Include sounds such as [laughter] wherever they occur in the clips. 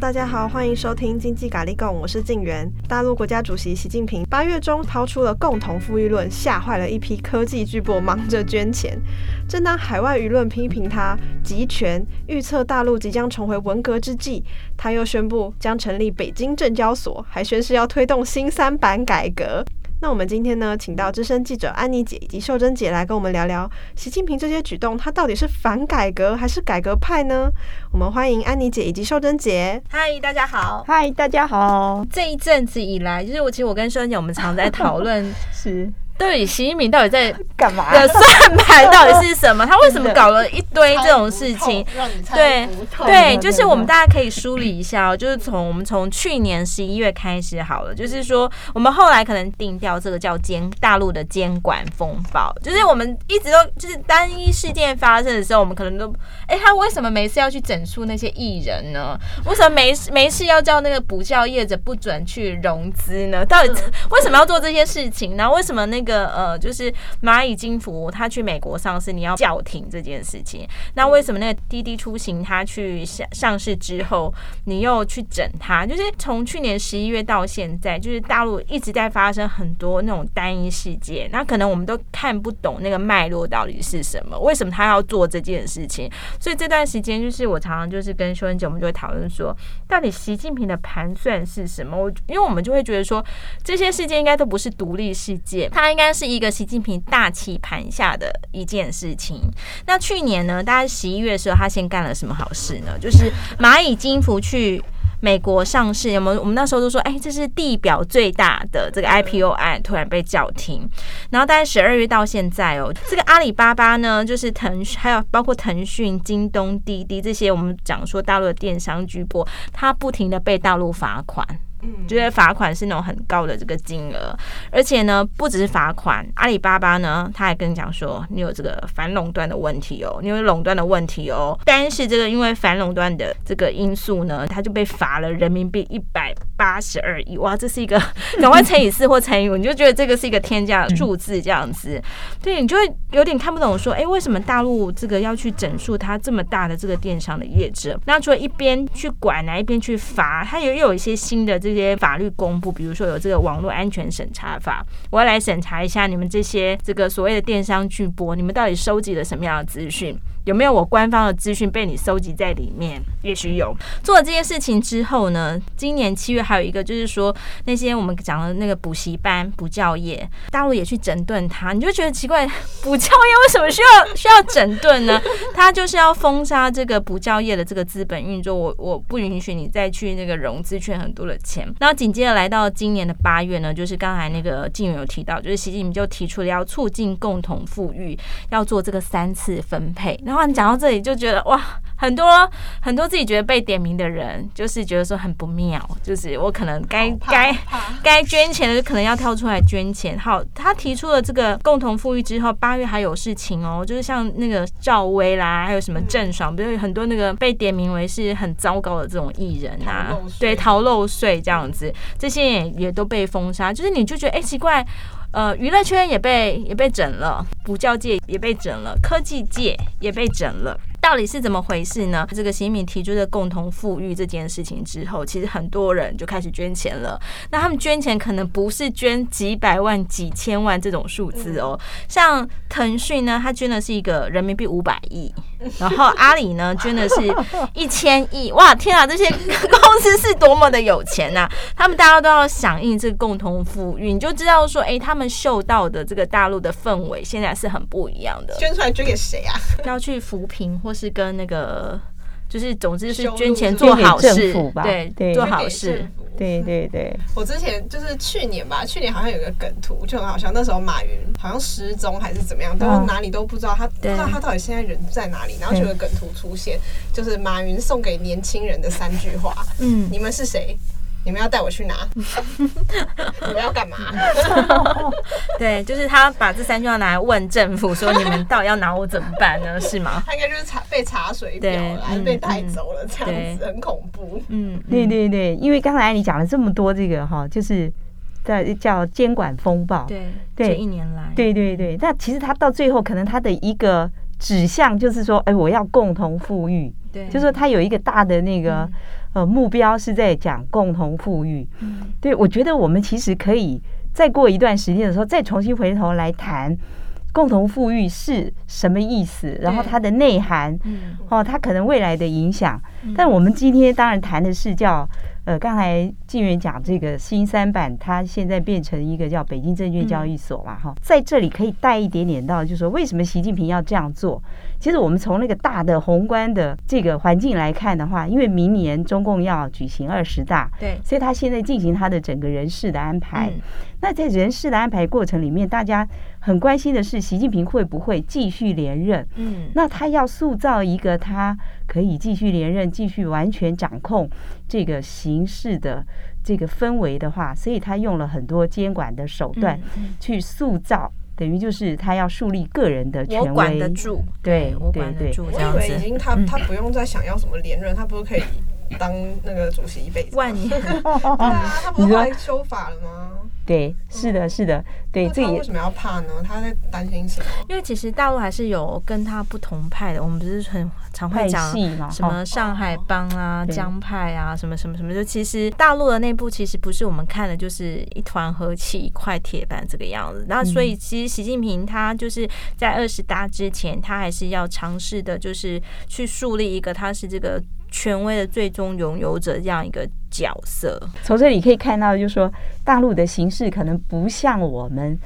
大家好，欢迎收听经济咖喱，我是静媛。大陆国家主席习近平八月中抛出了共同富裕论，吓坏了一批科技巨擘，忙着捐钱。正当海外舆论批评他集权，预测大陆即将重回文革之际，他又宣布将成立北京证交所，还宣誓要推动新三板改革。那我们今天呢，请到资深记者安妮姐以及秀珍姐来跟我们聊聊习近平这些举动，他到底是反改革还是改革派呢？我们欢迎安妮姐以及秀珍姐。嗨，大家好。嗨，大家好。这一阵子以来，就是我其实我跟秀珍姐，我们常在讨论 [laughs] 是。对，习近平到底在干嘛？的算盘到底是什么？他为什么搞了一堆这种事情？对对，就是我们大家可以梳理一下哦，就是从我们从去年十一月开始好了，就是说我们后来可能定调这个叫监大陆的监管风暴，就是我们一直都就是单一事件发生的时候，我们可能都哎，他为什么没事要去整肃那些艺人呢？为什么没事没事要叫那个补教业者不准去融资呢？到底为什么要做这些事情？然后为什么那个？个呃，就是蚂蚁金服，他去美国上市，你要叫停这件事情。那为什么那个滴滴出行，他去上上市之后，你又去整他？就是从去年十一月到现在，就是大陆一直在发生很多那种单一事件，那可能我们都看不懂那个脉络到底是什么，为什么他要做这件事情？所以这段时间，就是我常常就是跟秀恩姐，我们就会讨论说，到底习近平的盘算是什么？我因为我们就会觉得说，这些事件应该都不是独立事件，他应该是一个习近平大棋盘下的一件事情。那去年呢，大概十一月的时候，他先干了什么好事呢？就是蚂蚁金服去美国上市。有没有？我们那时候都说，哎，这是地表最大的这个 IPO 案，突然被叫停。然后大概十二月到现在哦，这个阿里巴巴呢，就是腾讯，还有包括腾讯、京东、滴滴这些，我们讲说大陆的电商巨波，它不停的被大陆罚款。觉得罚款是那种很高的这个金额，而且呢，不只是罚款，阿里巴巴呢，他还跟你讲说，你有这个反垄断的问题哦，你有垄断的问题哦。但是这个因为反垄断的这个因素呢，他就被罚了人民币一百八十二亿，哇，这是一个 [laughs] 赶快乘以四或乘以五，你就觉得这个是一个天价数字这样子，对，你就会有点看不懂，说，哎，为什么大陆这个要去整肃他这么大的这个电商的业者？那除了一边去管呢，一边去罚，他也有一些新的。这些法律公布，比如说有这个网络安全审查法，我要来审查一下你们这些这个所谓的电商巨播，你们到底收集了什么样的资讯？有没有我官方的资讯被你收集在里面？也许有。做了这些事情之后呢，今年七月还有一个，就是说那些我们讲的那个补习班、补教业，大陆也去整顿它，你就觉得奇怪，[laughs] 补教业为什么需要 [laughs] 需要整顿呢？[laughs] 他就是要封杀这个补教业的这个资本运作，我我不允许你再去那个融资圈很多的钱。然后紧接着来到今年的八月呢，就是刚才那个静有提到，就是习近平就提出了要促进共同富裕，要做这个三次分配，然后。你讲到这里就觉得哇，很多很多自己觉得被点名的人，就是觉得说很不妙，就是我可能该该该捐钱的，可能要跳出来捐钱。好，他提出了这个共同富裕之后，八月还有事情哦，就是像那个赵薇啦，还有什么郑爽，不是有很多那个被点名为是很糟糕的这种艺人啊，对，逃漏税这样子，这些也也都被封杀，就是你就觉得哎、欸、奇怪。呃，娱乐圈也被也被整了，补教界也被整了，科技界也被整了。到底是怎么回事呢？这个习近平提出的共同富裕这件事情之后，其实很多人就开始捐钱了。那他们捐钱可能不是捐几百万、几千万这种数字哦。像腾讯呢，他捐的是一个人民币五百亿，然后阿里呢捐的是一千亿。[laughs] 哇，天啊，这些公司是多么的有钱呐！他们大家都要响应这个共同富裕，你就知道说，哎，他们嗅到的这个大陆的氛围现在是很不一样的。捐出来捐给谁啊？要去扶贫。或是跟那个，就是总之是捐钱做好事，对对，做好事，对对对。我之前就是去年吧，去年好像有个梗图就很好笑，那时候马云好像失踪还是怎么样，都哪里都不知道，他不知道他到底现在人在哪里，然后就有个梗图出现，就是马云送给年轻人的三句话，嗯，你们是谁？你们要带我去哪？[laughs] 你们要干嘛？[laughs] 对，就是他把这三句话拿来问政府，说你们到底要拿我怎么办呢？是吗？[laughs] 他应该就是查被查水表了，还是被带走了，这样子很恐怖。嗯，对对对，因为刚才你讲了这么多，这个哈，就是在叫监管风暴。对对，这一年来，对对对。那其实他到最后，可能他的一个指向就是说，哎，我要共同富裕。对，就是说他有一个大的那个。呃目标是在讲共同富裕。嗯，对，我觉得我们其实可以再过一段时间的时候，再重新回头来谈共同富裕是什么意思，然后它的内涵，嗯，哦，它可能未来的影响。但我们今天当然谈的是叫。呃，刚才静原讲这个新三板，它现在变成一个叫北京证券交易所嘛，哈、嗯，在这里可以带一点点到，就是说为什么习近平要这样做？其实我们从那个大的宏观的这个环境来看的话，因为明年中共要举行二十大，对，所以他现在进行他的整个人事的安排。嗯、那在人事的安排过程里面，大家很关心的是习近平会不会继续连任？嗯，那他要塑造一个他可以继续连任、继续完全掌控这个形势的这个氛围的话，所以他用了很多监管的手段去塑造，等于就是他要树立个人的权威。我管得住，对，我管得住。我以为已经他他不用再想要什么连任，他不是可以当那个主席一辈子？万年，[laughs] 对啊，他不是后来修法了吗？对，是的，是的，对，这为什么要怕呢？他在担心什么？因为其实大陆还是有跟他不同派的，我们不是很常会讲什么上海帮啊、江派啊，什么什么什么。就其实大陆的内部其实不是我们看的，就是一团和气、一块铁板这个样子。那所以其实习近平他就是在二十大之前，他还是要尝试的，就是去树立一个他是这个。权威的最终拥有者这样一个角色，从这里可以看到，就是说大陆的形势可能不像我们。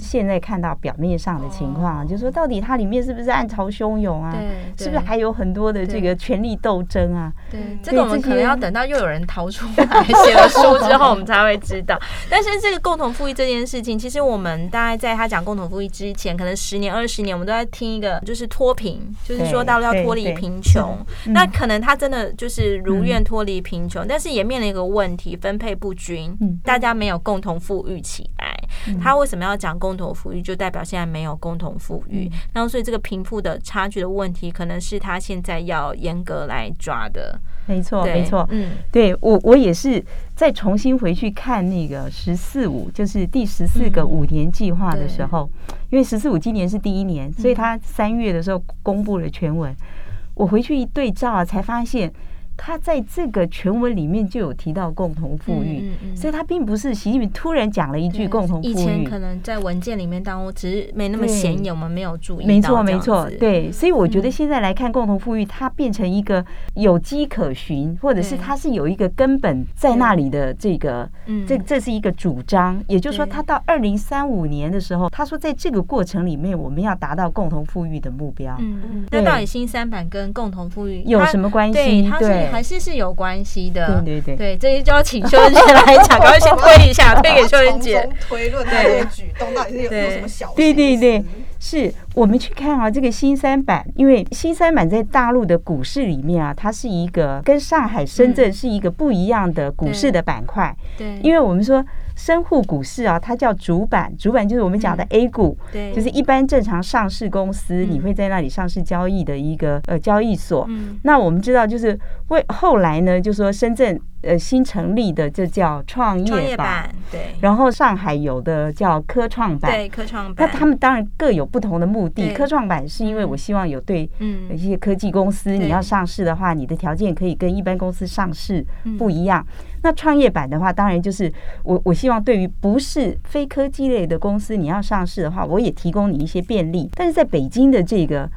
现在看到表面上的情况，就是说到底它里面是不是暗潮汹涌啊？是不是还有很多的这个权力斗争啊？对，这个我们可能要等到又有人逃出来写了书之后，我们才会知道。[laughs] 但是这个共同富裕这件事情，其实我们大概在他讲共同富裕之前，可能十年、二十年，我们都在听一个，就是脱贫，就是说大陆要脱离贫穷。那可能他真的就是如愿脱离贫穷，但是也面临一个问题，分配不均，大家没有共同富裕起来。他为什么要讲？共同富裕，就代表现在没有共同富裕，然后所以这个贫富的差距的问题，可能是他现在要严格来抓的。没错，没错，嗯，对我我也是再重新回去看那个“十四五”，就是第十四个五年计划的时候，因为“十四五”今年是第一年，所以他三月的时候公布了全文，我回去一对照啊，才发现。他在这个全文里面就有提到共同富裕，嗯嗯嗯、所以他并不是习近平突然讲了一句共同富裕。以前可能在文件里面当中只是没那么显眼，我们没有注意。没错，没错，对。所以我觉得现在来看共同富裕，它变成一个有迹可循，或者是它是有一个根本在那里的这个，这这是一个主张。也就是说，他到二零三五年的时候，他说在这个过程里面，我们要达到共同富裕的目标。嗯嗯。那到底新三板跟共同富裕有什么关系？对。还是是有关系的，对对对，对，这些就要请秀恩姐来讲，赶快先推一下，[laughs] 推给秀恩姐。推论这些举动到底是有有什么小？对对对，是我们去看啊，这个新三板，因为新三板在大陆的股市里面啊，它是一个跟上海、深圳是一个不一样的股市的板块。对，因为我们说。深沪股市啊，它叫主板，主板就是我们讲的 A 股，嗯、对，就是一般正常上市公司，你会在那里上市交易的一个呃交易所。嗯、那我们知道，就是为后来呢，就说深圳。呃，新成立的就叫创业板，对。然后上海有的叫科创板，对，科创板。那他们当然各有不同的目的。科创板是因为我希望有对一些科技公司，你要上市的话，你的条件可以跟一般公司上市不一样。那创业板的话，当然就是我我希望对于不是非科技类的公司，你要上市的话，我也提供你一些便利。但是在北京的这个。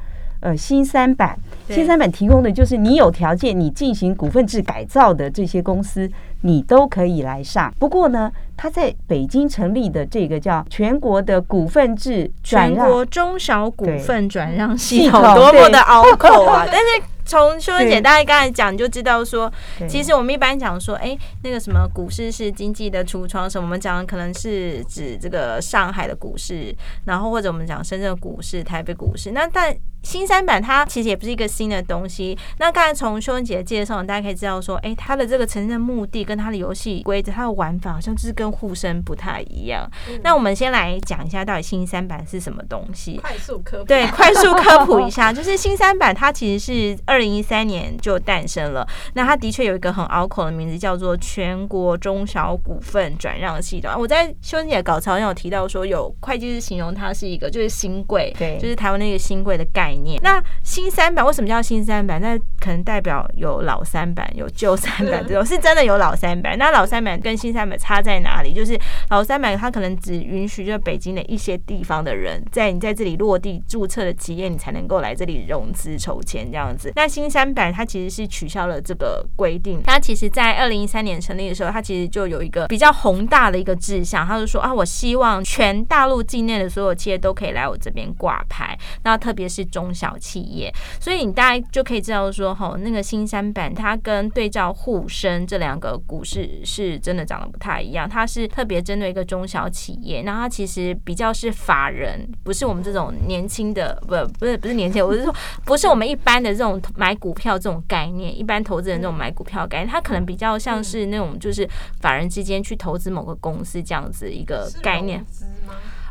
呃，新三板，新三板提供的就是你有条件，你进行股份制改造的这些公司，你都可以来上。不过呢，他在北京成立的这个叫全国的股份制转让，全国中小股份转让系统，多么的拗口啊！[laughs] 但是。从秀文姐大概刚才讲，就知道说，其实我们一般讲说，哎，那个什么股市是经济的橱窗，什么我们讲的可能是指这个上海的股市，然后或者我们讲深圳股市、台北股市。那但新三板它其实也不是一个新的东西。那刚才从修文姐的介绍，大家可以知道说，哎，它的这个呈现的目的跟它的游戏规则、它的玩法，好像就是跟沪深不太一样。那我们先来讲一下，到底新三板是什么东西？快速科普。对，快速科普一下，[laughs] 就是新三板它其实是二。二零一三年就诞生了，那它的确有一个很拗口的名字，叫做全国中小股份转让系统。我在修文姐的稿子上有提到说，有会计师形容它是一个就是新贵，对，就是台湾那个新贵的概概念。那新三板为什么叫新三板？那可能代表有老三板、有旧三板这种，是真的有老三板。那老三板跟新三板差在哪里？就是老三板它可能只允许就北京的一些地方的人，在你在这里落地注册的企业，你才能够来这里融资筹钱这样子。那新三板它其实是取消了这个规定，它其实在二零一三年成立的时候，它其实就有一个比较宏大的一个志向，它就说啊，我希望全大陆境内的所有企业都可以来我这边挂牌，那特别是中小企业。所以你大概就可以知道说，哈，那个新三板它跟对照沪深这两个股市是真的长得不太一样，它是特别针对一个中小企业，那它其实比较是法人，不是我们这种年轻的，不，不是不是年轻，我是说不是我们一般的这种买股票这种概念，一般投资人这种买股票概念，它可能比较像是那种就是法人之间去投资某个公司这样子一个概念。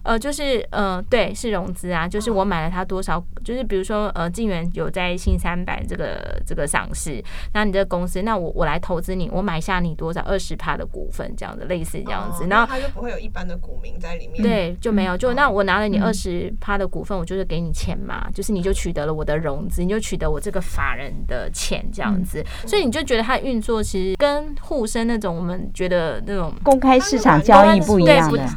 呃，就是呃，对，是融资啊，就是我买了它多少，就是比如说呃，晋元有在新三板这个这个上市，那你这个公司，那我我来投资你，我买下你多少二十趴的股份，这样子类似这样子，然后他就不会有一般的股民在里面，对，就没有，就那我拿了你二十趴的股份，我就是给你钱嘛，就是你就取得了我的融资，你就取得我这个法人的钱这样子，所以你就觉得它运作其实跟沪深那种我们觉得那种公开市场交易不一样的，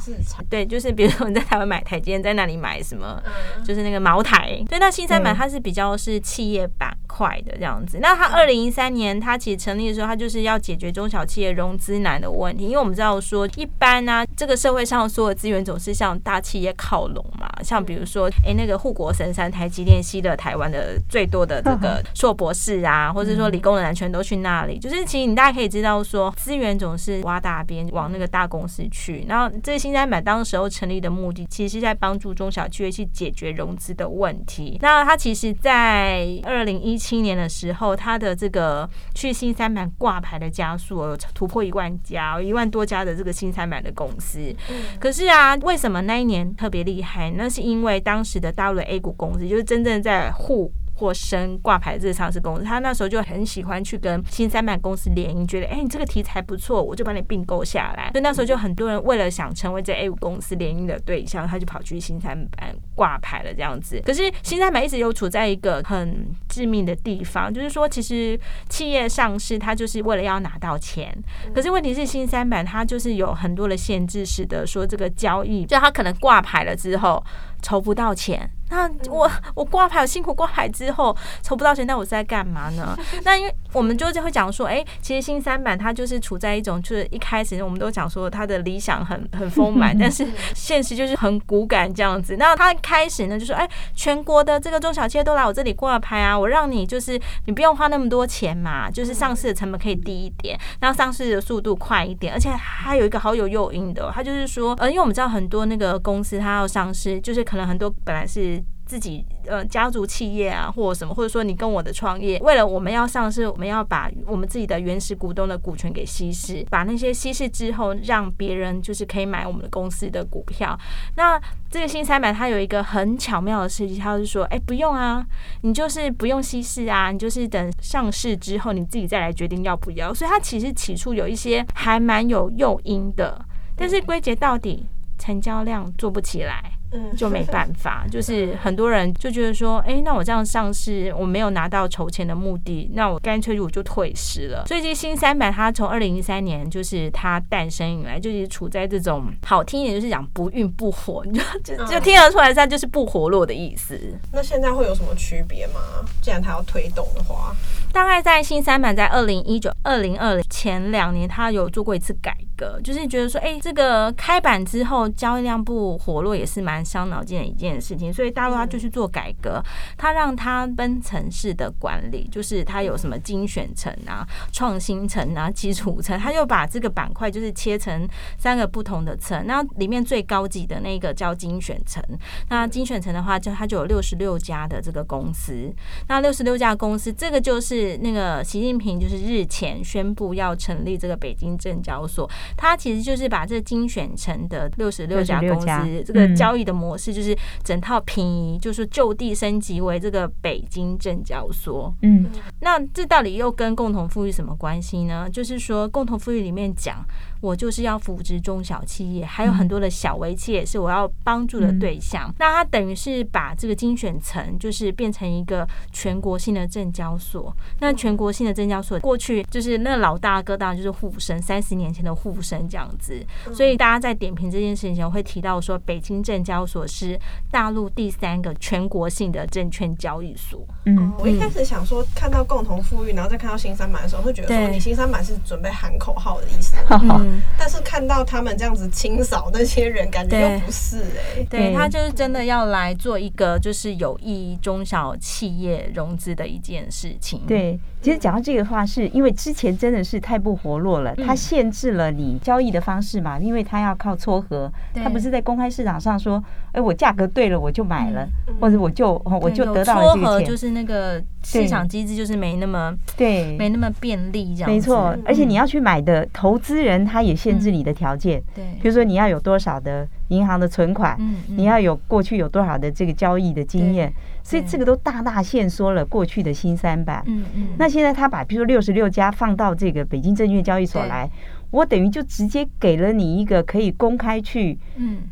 对，就是比如说。在台湾买台积电，在那里买什么？就是那个茅台。对，那新三板它是比较是企业板块的这样子。那它二零一三年它其实成立的时候，它就是要解决中小企业融资难的问题。因为我们知道说，一般呢、啊，这个社会上所有资源总是向大企业靠拢嘛。像比如说，哎、欸，那个护国神山台积电吸了台湾的最多的这个 [laughs] 硕博士啊，或者说理工男全都去那里。就是其实你大家可以知道说，资源总是挖大边往那个大公司去。然后这个新三板当时候成立的目的。目的其实是在帮助中小企业去解决融资的问题。那它其实，在二零一七年的时候，它的这个去新三板挂牌的家数有突破一万家，一万多家的这个新三板的公司。可是啊，为什么那一年特别厉害？那是因为当时的大陆的 A 股公司，就是真正在沪。或深挂牌这个上市公司，他那时候就很喜欢去跟新三板公司联姻，觉得哎、欸，你这个题材不错，我就把你并购下来。所以那时候就很多人为了想成为这 A 股公司联姻的对象，他就跑去新三板挂牌了这样子。可是新三板一直有处在一个很致命的地方，就是说其实企业上市它就是为了要拿到钱，可是问题是新三板它就是有很多的限制，使得说这个交易，就它可能挂牌了之后筹不到钱。那我我挂牌，我辛苦挂牌之后筹不到钱，那我是在干嘛呢？[laughs] 那因为我们就就会讲说，哎、欸，其实新三板它就是处在一种，就是一开始我们都讲说它的理想很很丰满，[laughs] 但是现实就是很骨感这样子。那它开始呢，就说，哎、欸，全国的这个中小企业都来我这里挂牌啊，我让你就是你不用花那么多钱嘛，就是上市的成本可以低一点，然后上市的速度快一点，而且还有一个好有诱因的，它就是说，呃，因为我们知道很多那个公司它要上市，就是可能很多本来是。自己呃家族企业啊，或者什么，或者说你跟我的创业，为了我们要上市，我们要把我们自己的原始股东的股权给稀释，把那些稀释之后，让别人就是可以买我们的公司的股票。那这个新三板它有一个很巧妙的设计，它是说，哎，不用啊，你就是不用稀释啊，你就是等上市之后你自己再来决定要不要。所以它其实起初有一些还蛮有诱因的，但是归结到底，成交量做不起来。就没办法，就是很多人就觉得说，哎、欸，那我这样上市，我没有拿到筹钱的目的，那我干脆我就退市了。所以，这新三板它从二零一三年就是它诞生以来，就是处在这种好听一点就是讲不孕不火，你就就就听得出来它就是不活络的意思。那现在会有什么区别吗？既然它要推动的话，大概在新三板在二零一九、二零二零前两年，它有做过一次改革，就是觉得说，哎、欸，这个开板之后交易量不活络也是蛮。伤脑筋的一件事情，所以大陆他就去做改革，他让他分层式的管理，就是他有什么精选层啊、创新层啊、基础层，他就把这个板块就是切成三个不同的层。那里面最高级的那个叫精选层，那精选层的话，就它就有六十六家的这个公司。那六十六家公司，这个就是那个习近平就是日前宣布要成立这个北京证交所，它其实就是把这精选成的六十六家公司这个交易的模式，就是整套平移，就是就地升级为这个北京证交所。嗯，那这到底又跟共同富裕什么关系呢？就是说，共同富裕里面讲。我就是要扶植中小企业，还有很多的小微企业是我要帮助的对象。嗯、那它等于是把这个精选层，就是变成一个全国性的证交所。那全国性的证交所，过去就是那老大哥当然就是沪深，三十年前的沪深这样子。所以大家在点评这件事情前，会提到说，北京证交所是大陆第三个全国性的证券交易所。嗯，我一开始想说，看到共同富裕，然后再看到新三板的时候，会觉得说，你新三板是准备喊口号的意思。[laughs] [laughs] 嗯但是看到他们这样子清扫那些人，感觉又不是哎、欸。对，他就是真的要来做一个就是有益中小企业融资的一件事情。对，其实讲到这个话，是因为之前真的是太不活络了，它限制了你交易的方式嘛，因为它要靠撮合，它不是在公开市场上说，哎，我价格对了我就买了，或者我就我就得到了这个钱。就是那个市场机制就是没那么对，没那么便利这样。没错，而且你要去买的投资人他也限制你的条件，对，比如说你要有多少的银行的存款，你要有过去有多少的这个交易的经验，所以这个都大大限缩了过去的新三板。嗯嗯，那现在他把比如说六十六家放到这个北京证券交易所来，我等于就直接给了你一个可以公开去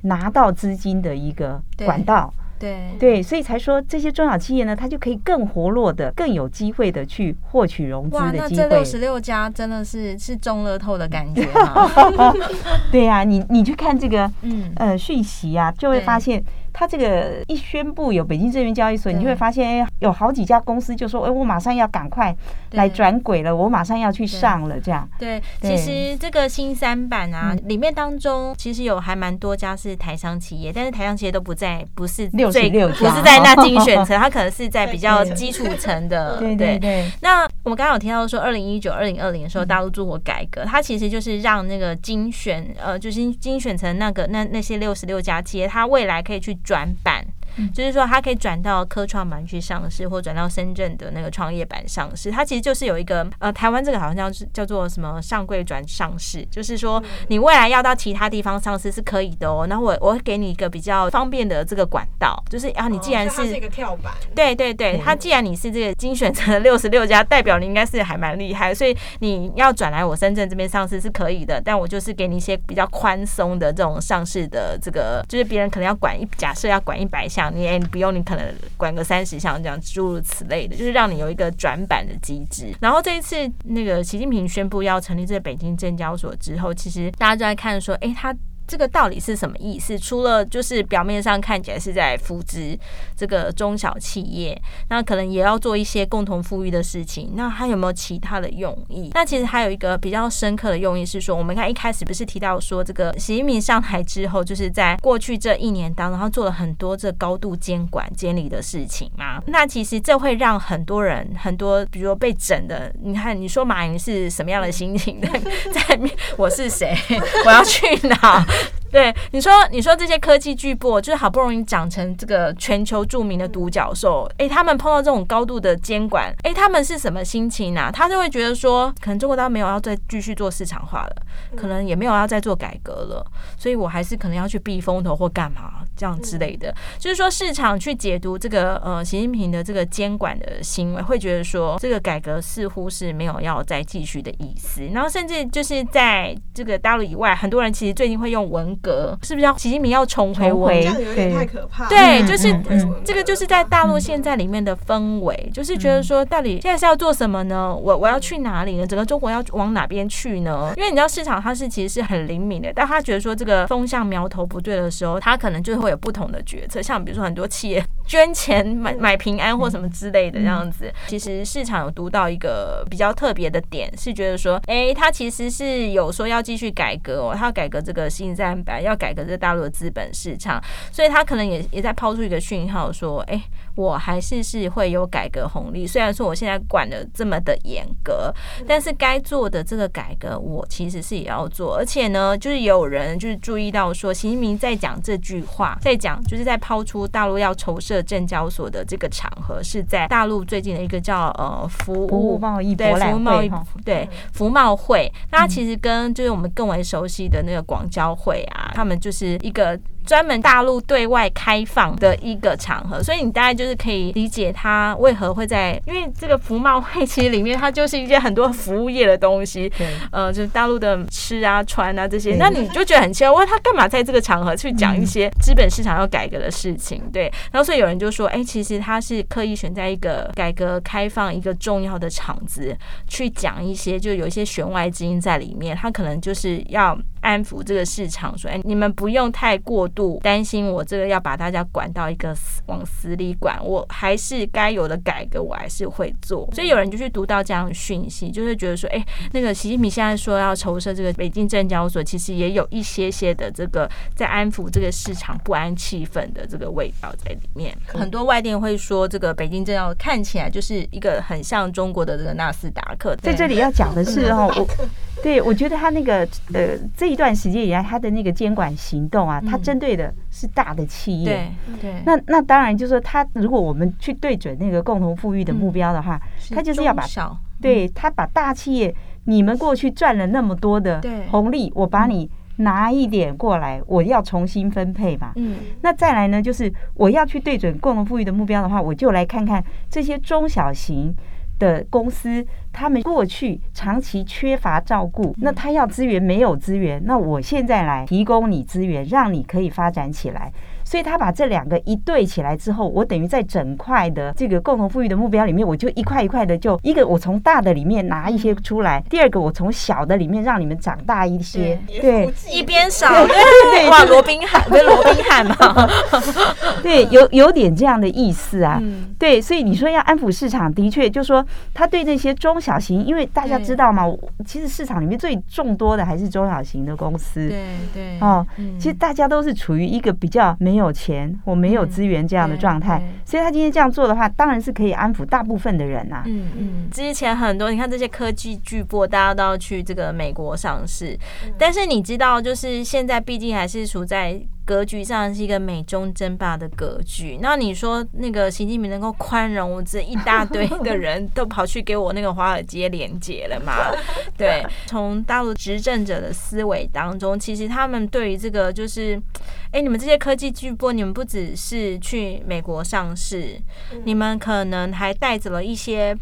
拿到资金的一个管道。对对，所以才说这些中小企业呢，它就可以更活络的、更有机会的去获取融资的机会。哇，那这六十六家真的是是中乐透的感觉 [laughs] 对呀、啊，你你去看这个嗯呃讯息啊，就会发现。他这个一宣布有北京证券交易所，你就会发现，哎，有好几家公司就说，哎，我马上要赶快来转轨了，我马上要去上了，这样。对，其实这个新三板啊，里面当中其实有还蛮多家是台商企业，但是台商企业都不在，不是六十六，不是在那精选层，[laughs] 它可能是在比较基础层的。对对。对。那我们刚刚有提到说，二零一九、二零二零的时候，大陆做过改革，它其实就是让那个精选，呃，就是精选成那个那那些六十六家企业，它未来可以去。转板。就是说，它可以转到科创板去上市，或转到深圳的那个创业板上市。它其实就是有一个呃，台湾这个好像是叫做什么上柜转上市，就是说你未来要到其他地方上市是可以的哦。然后我我会给你一个比较方便的这个管道，就是啊，你既然是一个跳板，对对对，它既然你是这个精选成了六十六家，代表你应该是还蛮厉害，所以你要转来我深圳这边上市是可以的。但我就是给你一些比较宽松的这种上市的这个，就是别人可能要管一假设要管一百项。你哎，你不用，你可能管个三十项这样，诸如此类的，就是让你有一个转板的机制。然后这一次那个习近平宣布要成立这北京证交所之后，其实大家就在看说，哎，他。这个到底是什么意思？除了就是表面上看起来是在扶植这个中小企业，那可能也要做一些共同富裕的事情。那还有没有其他的用意？那其实还有一个比较深刻的用意是说，我们看一开始不是提到说，这个习近平上台之后，就是在过去这一年当中，他做了很多这高度监管监理的事情嘛。那其实这会让很多人很多，比如说被整的，你看你说马云是什么样的心情的？在 [laughs] 我是谁？[laughs] 我要去哪？对你说，你说这些科技巨擘就是好不容易长成这个全球著名的独角兽，哎，他们碰到这种高度的监管，哎，他们是什么心情啊？他就会觉得说，可能中国大陆没有要再继续做市场化了，可能也没有要再做改革了，所以我还是可能要去避风头或干嘛这样之类的。就是说，市场去解读这个呃习近平的这个监管的行为，会觉得说这个改革似乎是没有要再继续的意思。然后甚至就是在这个大陆以外，很多人其实最近会用文。格是不是要习近平要重回我？这样有点太可怕。对，就是这个，就是在大陆现在里面的氛围，就是觉得说，到底现在是要做什么呢？我我要去哪里呢？整个中国要往哪边去呢？因为你知道市场它是其实是很灵敏的，但他觉得说这个风向苗头不对的时候，他可能就会有不同的决策。像比如说很多企业捐钱买买平安或什么之类的这样子，其实市场有读到一个比较特别的点，是觉得说，哎，他其实是有说要继续改革哦，他要改革这个新三板。要改革这大陆的资本市场，所以他可能也也在抛出一个讯号，说：“哎，我还是是会有改革红利。虽然说我现在管的这么的严格，但是该做的这个改革，我其实是也要做。而且呢，就是也有人就是注意到说，习近平在讲这句话，在讲就是在抛出大陆要筹设证交所的这个场合是在大陆最近的一个叫呃服务贸易对服务贸易对服贸会，那其实跟就是我们更为熟悉的那个广交会啊，他们就是一个。专门大陆对外开放的一个场合，所以你大概就是可以理解它为何会在，因为这个服贸会其实里面它就是一些很多服务业的东西，对，呃，就是大陆的吃啊、穿啊这些，那你就觉得很奇怪，哇，他干嘛在这个场合去讲一些资本市场要改革的事情？对，然后所以有人就说，哎，其实他是刻意选在一个改革开放一个重要的场子去讲一些，就有一些弦外之音在里面，他可能就是要。安抚这个市场，说：“哎，你们不用太过度担心，我这个要把大家管到一个死往死里管，我还是该有的改革，我还是会做。”所以有人就去读到这样的讯息，就是觉得说：“哎，那个习近平现在说要筹设这个北京证交所，其实也有一些些的这个在安抚这个市场不安气氛的这个味道在里面。”很多外电会说，这个北京证交看起来就是一个很像中国的这个纳斯达克。在这里要讲的是哦，我对我觉得他那个呃这。一段时间以来，他的那个监管行动啊，他针对的是大的企业。对对。那那当然就是说，他如果我们去对准那个共同富裕的目标的话，他就是要把对他把大企业，你们过去赚了那么多的红利，我把你拿一点过来，我要重新分配嘛。嗯。那再来呢，就是我要去对准共同富裕的目标的话，我就来看看这些中小型的公司，他们过去长期缺乏照顾，那他要资源没有资源，那我现在来提供你资源，让你可以发展起来。所以他把这两个一对起来之后，我等于在整块的这个共同富裕的目标里面，我就一块一块的就一个，我从大的里面拿一些出来；第二个，我从小的里面让你们长大一些。对，一边少，[laughs] 对对罗宾汉，不是罗宾汉吗？对，有有点这样的意思啊。对，所以你说要安抚市场，的确就是说他对那些中小型，因为大家知道嘛，其实市场里面最众多的还是中小型的公司。对对。哦，其实大家都是处于一个比较没有。没有钱，我没有资源这样的状态，所以他今天这样做的话，当然是可以安抚大部分的人呐、啊。嗯嗯，之前很多你看这些科技巨擘，大家都要去这个美国上市，但是你知道，就是现在毕竟还是处在。格局上是一个美中争霸的格局。那你说那个习近平能够宽容这一大堆的人都跑去给我那个华尔街连接了吗？[laughs] 对，从大陆执政者的思维当中，其实他们对于这个就是，哎，你们这些科技巨波，你们不只是去美国上市，你们可能还带走了一些。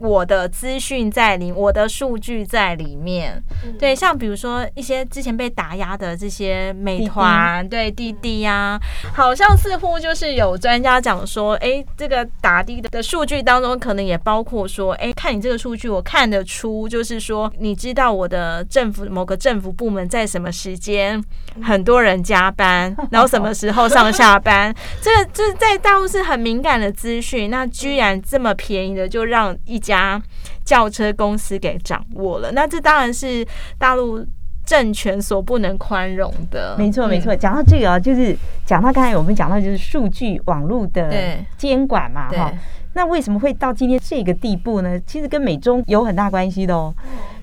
我的资讯在里，我的数据在里面。对，像比如说一些之前被打压的这些美团，对滴滴呀，好像似乎就是有专家讲说，哎，这个打的的数据当中，可能也包括说，哎，看你这个数据，我看得出，就是说，你知道我的政府某个政府部门在什么时间很多人加班，[laughs] 然后什么时候上下班，这个这在大陆是很敏感的资讯，那居然这么便宜的就让一家轿车公司给掌握了，那这当然是大陆政权所不能宽容的。没错，没错。讲到这个啊，就是讲到刚才我们讲到就是数据网络的监管嘛，哈。那为什么会到今天这个地步呢？其实跟美中有很大关系的哦。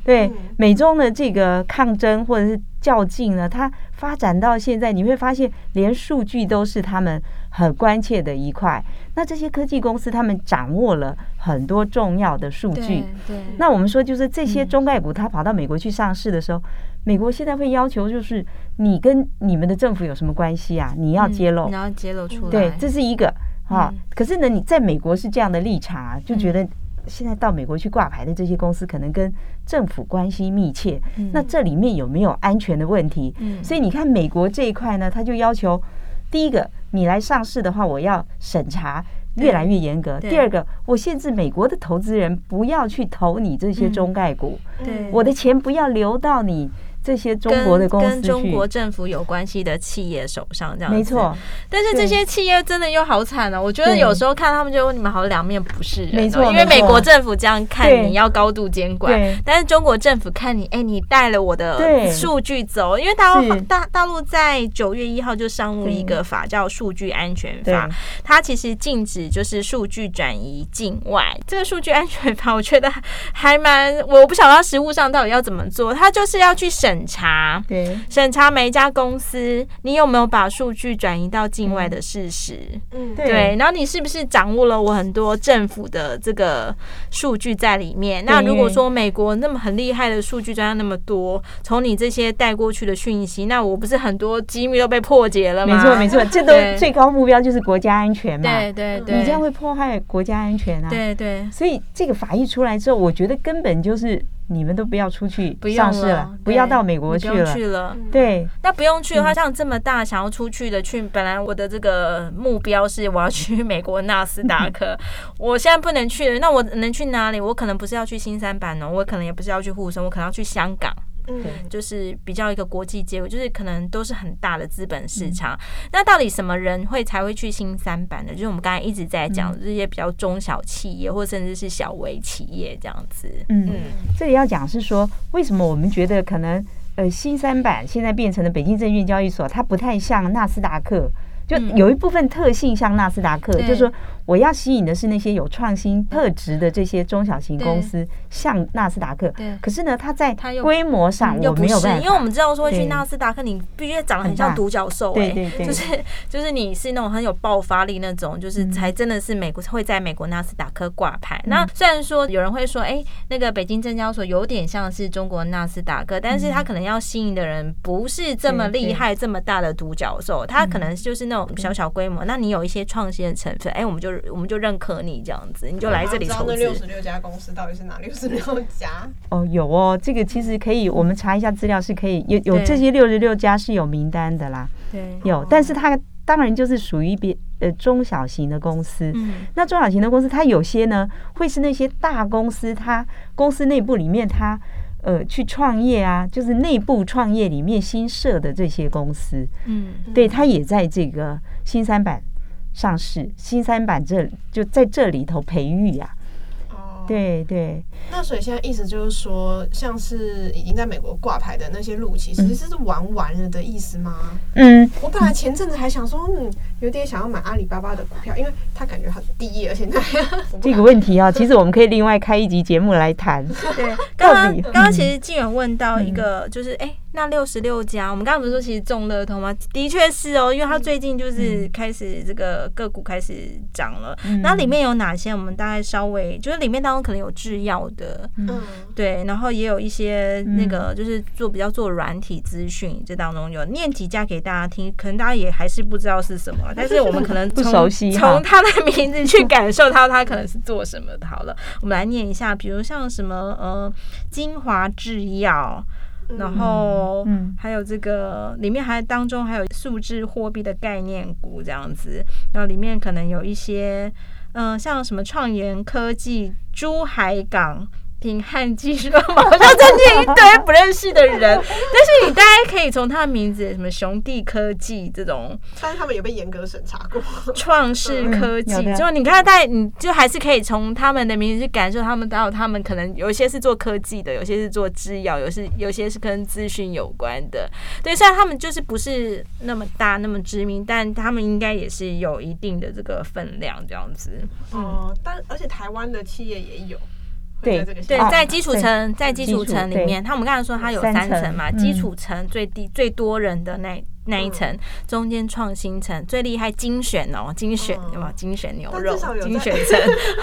对，美中的这个抗争或者是较劲呢，它发展到现在，你会发现连数据都是他们很关切的一块。那这些科技公司，他们掌握了很多重要的数据。对。那我们说，就是这些中概股，它跑到美国去上市的时候，美国现在会要求，就是你跟你们的政府有什么关系啊？你要揭露，你要揭露出来。对，这是一个啊。可是呢，你在美国是这样的立场啊，就觉得。现在到美国去挂牌的这些公司，可能跟政府关系密切。那这里面有没有安全的问题？所以你看，美国这一块呢，他就要求，第一个，你来上市的话，我要审查越来越严格；第二个，我限制美国的投资人不要去投你这些中概股，我的钱不要流到你。这些中国的公司跟中国政府有关系的企业手上，这样没错。但是这些企业真的又好惨了。我觉得有时候看他们，就你们好两面不是人。没错，因为美国政府这样看你要高度监管，但是中国政府看你，哎，你带了我的数据走。因为大陆大大陆在九月一号就上路一个法叫《数据安全法》，它其实禁止就是数据转移境外。这个数据安全法，我觉得还蛮，我不晓得它实务上到底要怎么做。它就是要去审。审查，对，审查每一家公司，你有没有把数据转移到境外的事实？嗯，对。然后你是不是掌握了我很多政府的这个数据在里面？那如果说美国那么很厉害的数据专家那么多，从你这些带过去的讯息，那我不是很多机密都被破解了吗？没错，没错，[laughs] 这都最高目标就是国家安全嘛。对对对，你这样会破坏国家安全啊。对对。所以这个法一出来之后，我觉得根本就是。你们都不要出去上市了，不要到美国去了。去了，对。那不用去的话，像这么大想要出去的，去本来我的这个目标是我要去美国纳斯达克，[laughs] 我现在不能去了。那我能去哪里？我可能不是要去新三板哦，我可能也不是要去沪深，我可能要去香港。嗯，就是比较一个国际接轨，就是可能都是很大的资本市场。嗯、那到底什么人会才会去新三板的？就是我们刚才一直在讲这些比较中小企业，或甚至是小微企业这样子。嗯，嗯这里要讲是说，为什么我们觉得可能呃新三板现在变成了北京证券交易所，它不太像纳斯达克。就有一部分特性像纳斯达克，嗯、就是说我要吸引的是那些有创新特质的这些中小型公司，像纳斯达克。对。可是呢，它在规模上我没有办法，因为我们知道说去纳斯达克，你必须长得很像独角兽，哎，对对。对，就是就是你是那种很有爆发力那种，就是才真的是美国会在美国纳斯达克挂牌。嗯、那虽然说有人会说，哎、欸，那个北京证交所有点像是中国纳斯达克，但是它可能要吸引的人不是这么厉害、这么大的独角兽，它可能就是那种。小小规模，那你有一些创新的成分，哎、欸，我们就我们就认可你这样子，你就来这里投资。那六十六家公司到底是哪六十六家？哦，有哦，这个其实可以，我们查一下资料是可以有有这些六十六家是有名单的啦。对，有，但是它当然就是属于别呃中小型的公司。嗯，那中小型的公司，它有些呢会是那些大公司，它公司内部里面它。呃，去创业啊，就是内部创业里面新设的这些公司，嗯，对，它也在这个新三板上市，新三板这就在这里头培育呀、啊。哦，对对。那所以现在意思就是说，像是已经在美国挂牌的那些陆企，其实是玩完了的意思吗？嗯，我本来前阵子还想说，嗯，有点想要买阿里巴巴的股票，因为它感觉很低，而且那 [laughs] 这个问题啊，其实我们可以另外开一集节目来谈。对，[laughs] 刚刚刚刚其实静远问到一个，就是哎。欸那六十六家，我们刚刚不是说其实中乐透吗？的确是哦，因为它最近就是开始这个个股开始涨了。那、嗯、里面有哪些？我们大概稍微就是里面当中可能有制药的，嗯，对，然后也有一些那个就是做比较做软体资讯，这当中有念几家给大家听，可能大家也还是不知道是什么，但是我们可能 [laughs] 不熟悉，从他的名字去感受到他可能是做什么的。好了，我们来念一下，比如像什么呃，精华制药。然后，嗯，还有这个里面还当中还有数字货币的概念股这样子，然后里面可能有一些，嗯、呃，像什么创研科技、珠海港。平汉技术，马上 [laughs] 增进一堆不认识的人，但是你大概可以从他的名字，什么雄地科技这种，但是他们也被严格审查过。创世科技，嗯、就你看，大概你就还是可以从他们的名字去感受他们，到他们可能有一些是做科技的，有些是做制药，有些有些是跟资讯有关的。对，虽然他们就是不是那么大那么知名，但他们应该也是有一定的这个分量这样子。哦、嗯，但而且台湾的企业也有。对对，在基础层，在基础层里面，他我们刚才说它有三层嘛，基础层最低最多人的那那一层，中间创新层最厉害，精选哦，精选有没有？精选牛肉，精选层，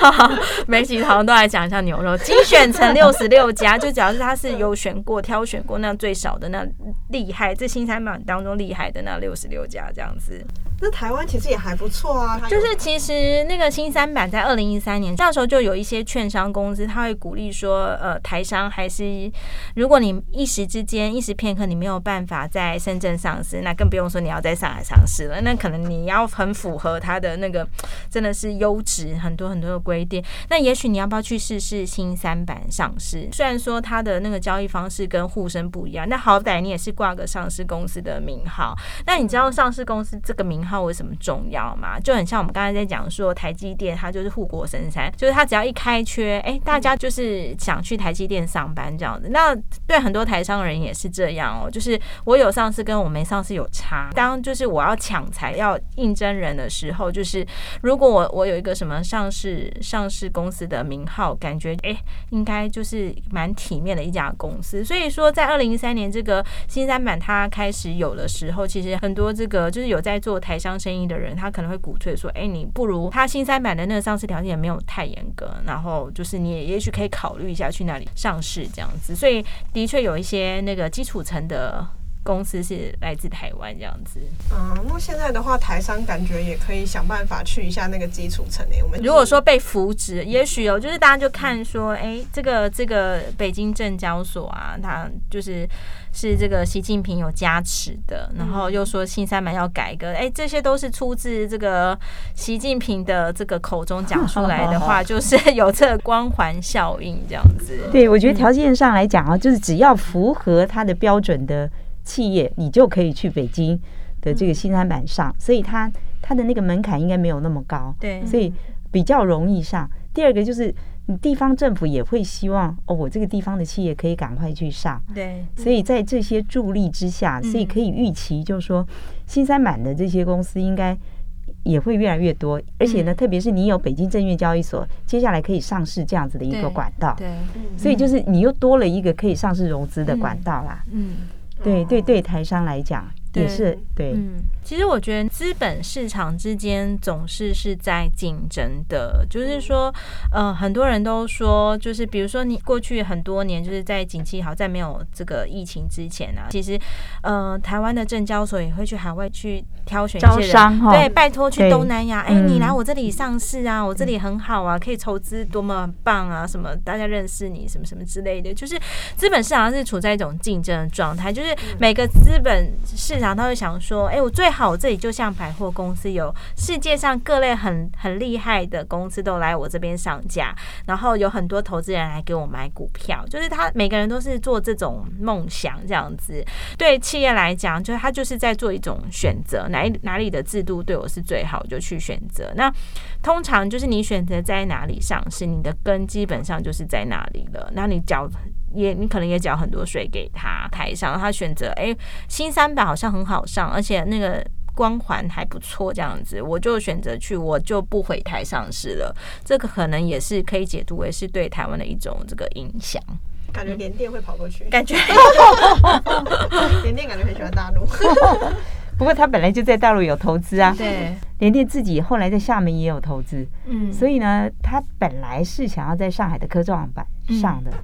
[laughs] 每集好像都来讲一下牛肉。精选层六十六家，[laughs] 就只要是他是有选过、挑选过那最少的那厉害，这新三板当中厉害的那六十六家这样子。那台湾其实也还不错啊，就是其实那个新三板在二零一三年，那时候就有一些券商公司，他会鼓励说，呃，台商还是如果你一时之间、一时片刻你没有办法在深圳上市，那更不用说你要在上海上市了。那可能你要很符合它的那个真的是优质很多很多的规定。那也许你要不要去试试新三板上市？[laughs] 虽然说它的那个交易方式跟沪深不一样，那好歹你也是挂个上市公司的名号。那你知道上市公司这个名号？号为什么重要嘛？就很像我们刚才在讲说，台积电它就是护国神山，就是它只要一开缺，哎，大家就是想去台积电上班这样子。那对很多台商人也是这样哦，就是我有上市跟我没上市有差。当就是我要抢才要应征人的时候，就是如果我我有一个什么上市上市公司的名号，感觉哎，应该就是蛮体面的一家公司。所以说，在二零一三年这个新三板它开始有的时候，其实很多这个就是有在做台商生意的人，他可能会鼓吹说，哎，你不如他新三板的那个上市条件也没有太严格，然后就是你也也许可以考虑一下去那里上市这样子。所以的确有一些那个基础层的。公司是来自台湾这样子，嗯，那现在的话，台商感觉也可以想办法去一下那个基础层诶。我们如果说被扶植，也许有，就是大家就看说，哎、欸，这个这个北京证交所啊，它就是是这个习近平有加持的，然后又说新三板要改革，哎、欸，这些都是出自这个习近平的这个口中讲出来的话，[laughs] 就是有这个光环效应这样子。对，我觉得条件上来讲啊，就是只要符合他的标准的。企业，你就可以去北京的这个新三板上，所以它它的那个门槛应该没有那么高，对，所以比较容易上。第二个就是你地方政府也会希望哦，我这个地方的企业可以赶快去上，对，所以在这些助力之下，所以可以预期就是说新三板的这些公司应该也会越来越多，而且呢，特别是你有北京证券交易所接下来可以上市这样子的一个管道，对，所以就是你又多了一个可以上市融资的管道啦，嗯。对对对，台商来讲也是对。嗯，其实我觉得资本市场之间总是是在竞争的，就是说，呃，很多人都说，就是比如说你过去很多年，就是在景气好，在没有这个疫情之前啊，其实，呃，台湾的证交所也会去海外去挑选一些人，对，拜托去东南亚，哎，你来我这里上市啊，我这里很好啊，可以筹资，多么棒啊，什么大家认识你，什么什么之类的，就是资本市场是处在一种竞争的状态，就是每个资本市场他会想说，哎，我最好这里就像百货公司，有世界上各类很很厉害的公司都来我这边上架，然后有很多投资人来给我买股票，就是他每个人都是做这种梦想这样子，对企业来讲，就是他就是在做一种选择。哪哪里的制度对我是最好，就去选择。那通常就是你选择在哪里上市，你的根基本上就是在哪里了。那你缴也，你可能也缴很多税给他台上，他选择哎，新三板好像很好上，而且那个光环还不错，这样子我就选择去，我就不回台上市了。这个可能也是可以解读为是对台湾的一种这个影响。感觉联电会跑过去，感觉联电感觉很喜欢大陆。不过他本来就在大陆有投资啊，对，联电自己后来在厦门也有投资，嗯，所以呢，他本来是想要在上海的科创板上的，嗯，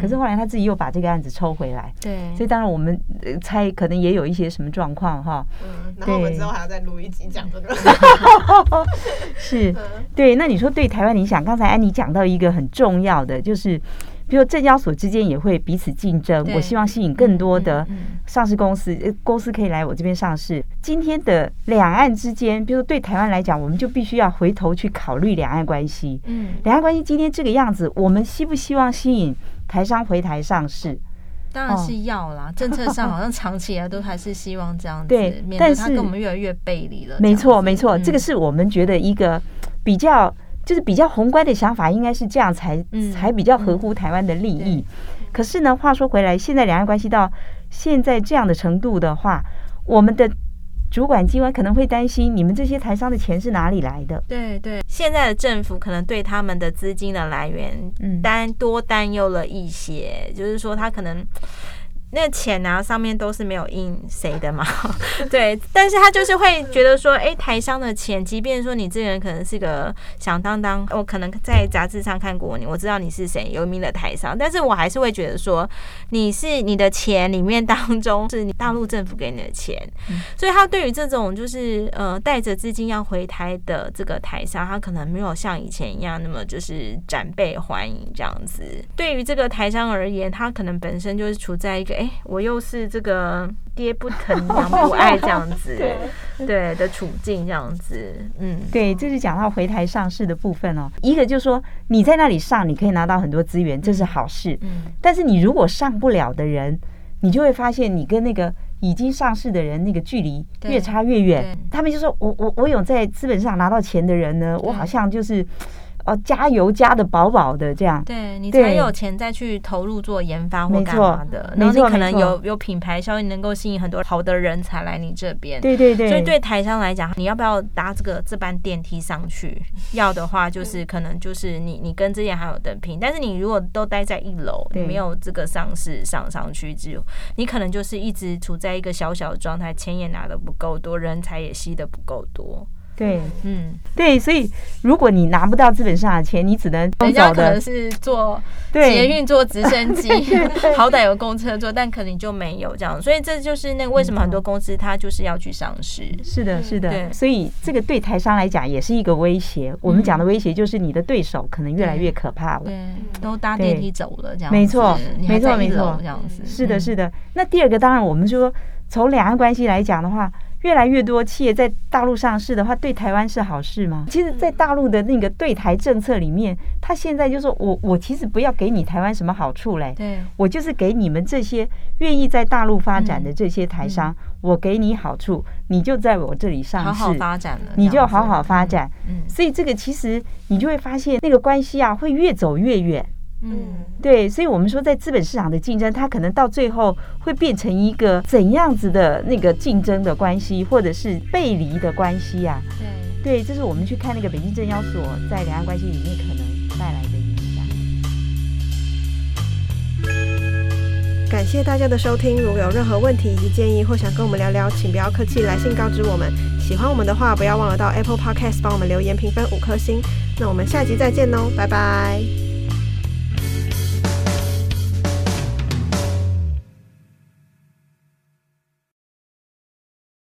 可是后来他自己又把这个案子抽回来，对，所以当然我们猜可能也有一些什么状况哈，嗯，然后我们之后还要再录一集讲这个，[laughs] 是，对，那你说对台湾你想，刚才安妮讲到一个很重要的就是。比如证交所之间也会彼此竞争，我希望吸引更多的上市公司，公司可以来我这边上市。今天的两岸之间，比如对台湾来讲，我们就必须要回头去考虑两岸关系。嗯，两岸关系今天这个样子，我们希不希望吸引台商回台上市？当然是要啦，政策上好像长期以来都还是希望这样子，对，免得他跟我们越来越背离了。没错，没错，这个是我们觉得一个比较。就是比较宏观的想法，应该是这样才才比较合乎台湾的利益。可是呢，话说回来，现在两岸关系到现在这样的程度的话，我们的主管机关可能会担心，你们这些台商的钱是哪里来的？对对，现在的政府可能对他们的资金的来源担多担忧了一些，就是说他可能。那钱啊，上面都是没有印谁的嘛，[laughs] 对，但是他就是会觉得说，哎、欸，台商的钱，即便说你这个人可能是个响当当，我可能在杂志上看过你，我知道你是谁，有名的台商，但是我还是会觉得说，你是你的钱里面当中是你大陆政府给你的钱，所以他对于这种就是呃带着资金要回台的这个台商，他可能没有像以前一样那么就是展辈欢迎这样子。对于这个台商而言，他可能本身就是处在一个。哎，我又是这个 [laughs] 爹不疼娘不爱这样子，[laughs] 对，的处境这样子，嗯，对，这是讲到回台上市的部分哦。一个就是说你在那里上，你可以拿到很多资源，这是好事。嗯，但是你如果上不了的人，你就会发现你跟那个已经上市的人那个距离越差越远。他们就说我我我有在资本市场拿到钱的人呢，我好像就是。哦，加油加的饱饱的，这样对你才有钱再去投入做研发或干嘛的，然后你可能有有品牌效应，能够吸引很多好的人才来你这边。对对对，所以对台商来讲，你要不要搭这个这班电梯上去？要的话，就是可能就是你你跟之前还有等拼，但是你如果都待在一楼，你没有这个上市上上去，只有你可能就是一直处在一个小小的状态，钱也拿的不够多，人才也吸的不够多。对，嗯，对，所以如果你拿不到资本上的钱，你只能人家可能是坐捷运、坐直升机，[laughs] 好歹有公车坐，但可能就没有这样。所以这就是那个为什么很多公司它就是要去上市。是的，是的。对，所以这个对台商来讲也是一个威胁。我们讲的威胁就是你的对手可能越来越可怕了。对，都搭电梯走了这样。没错，没错，没错，这样子。是的，是的。那第二个，当然我们说从两岸关系来讲的话。越来越多企业在大陆上市的话，对台湾是好事吗？其实，在大陆的那个对台政策里面，他现在就说我我其实不要给你台湾什么好处嘞，对，我就是给你们这些愿意在大陆发展的这些台商，我给你好处，你就在我这里上市，好好发展了，你就好好发展。嗯，所以这个其实你就会发现那个关系啊，会越走越远。嗯，对，所以我们说，在资本市场的竞争，它可能到最后会变成一个怎样子的那个竞争的关系，或者是背离的关系呀？对，对，这是我们去看那个北京证交所在两岸关系里面可能带来的影响。感谢大家的收听，如果有任何问题以及建议，或想跟我们聊聊，请不要客气，来信告知我们。喜欢我们的话，不要忘了到 Apple Podcast 帮我们留言评分五颗星。那我们下集再见喽，拜拜。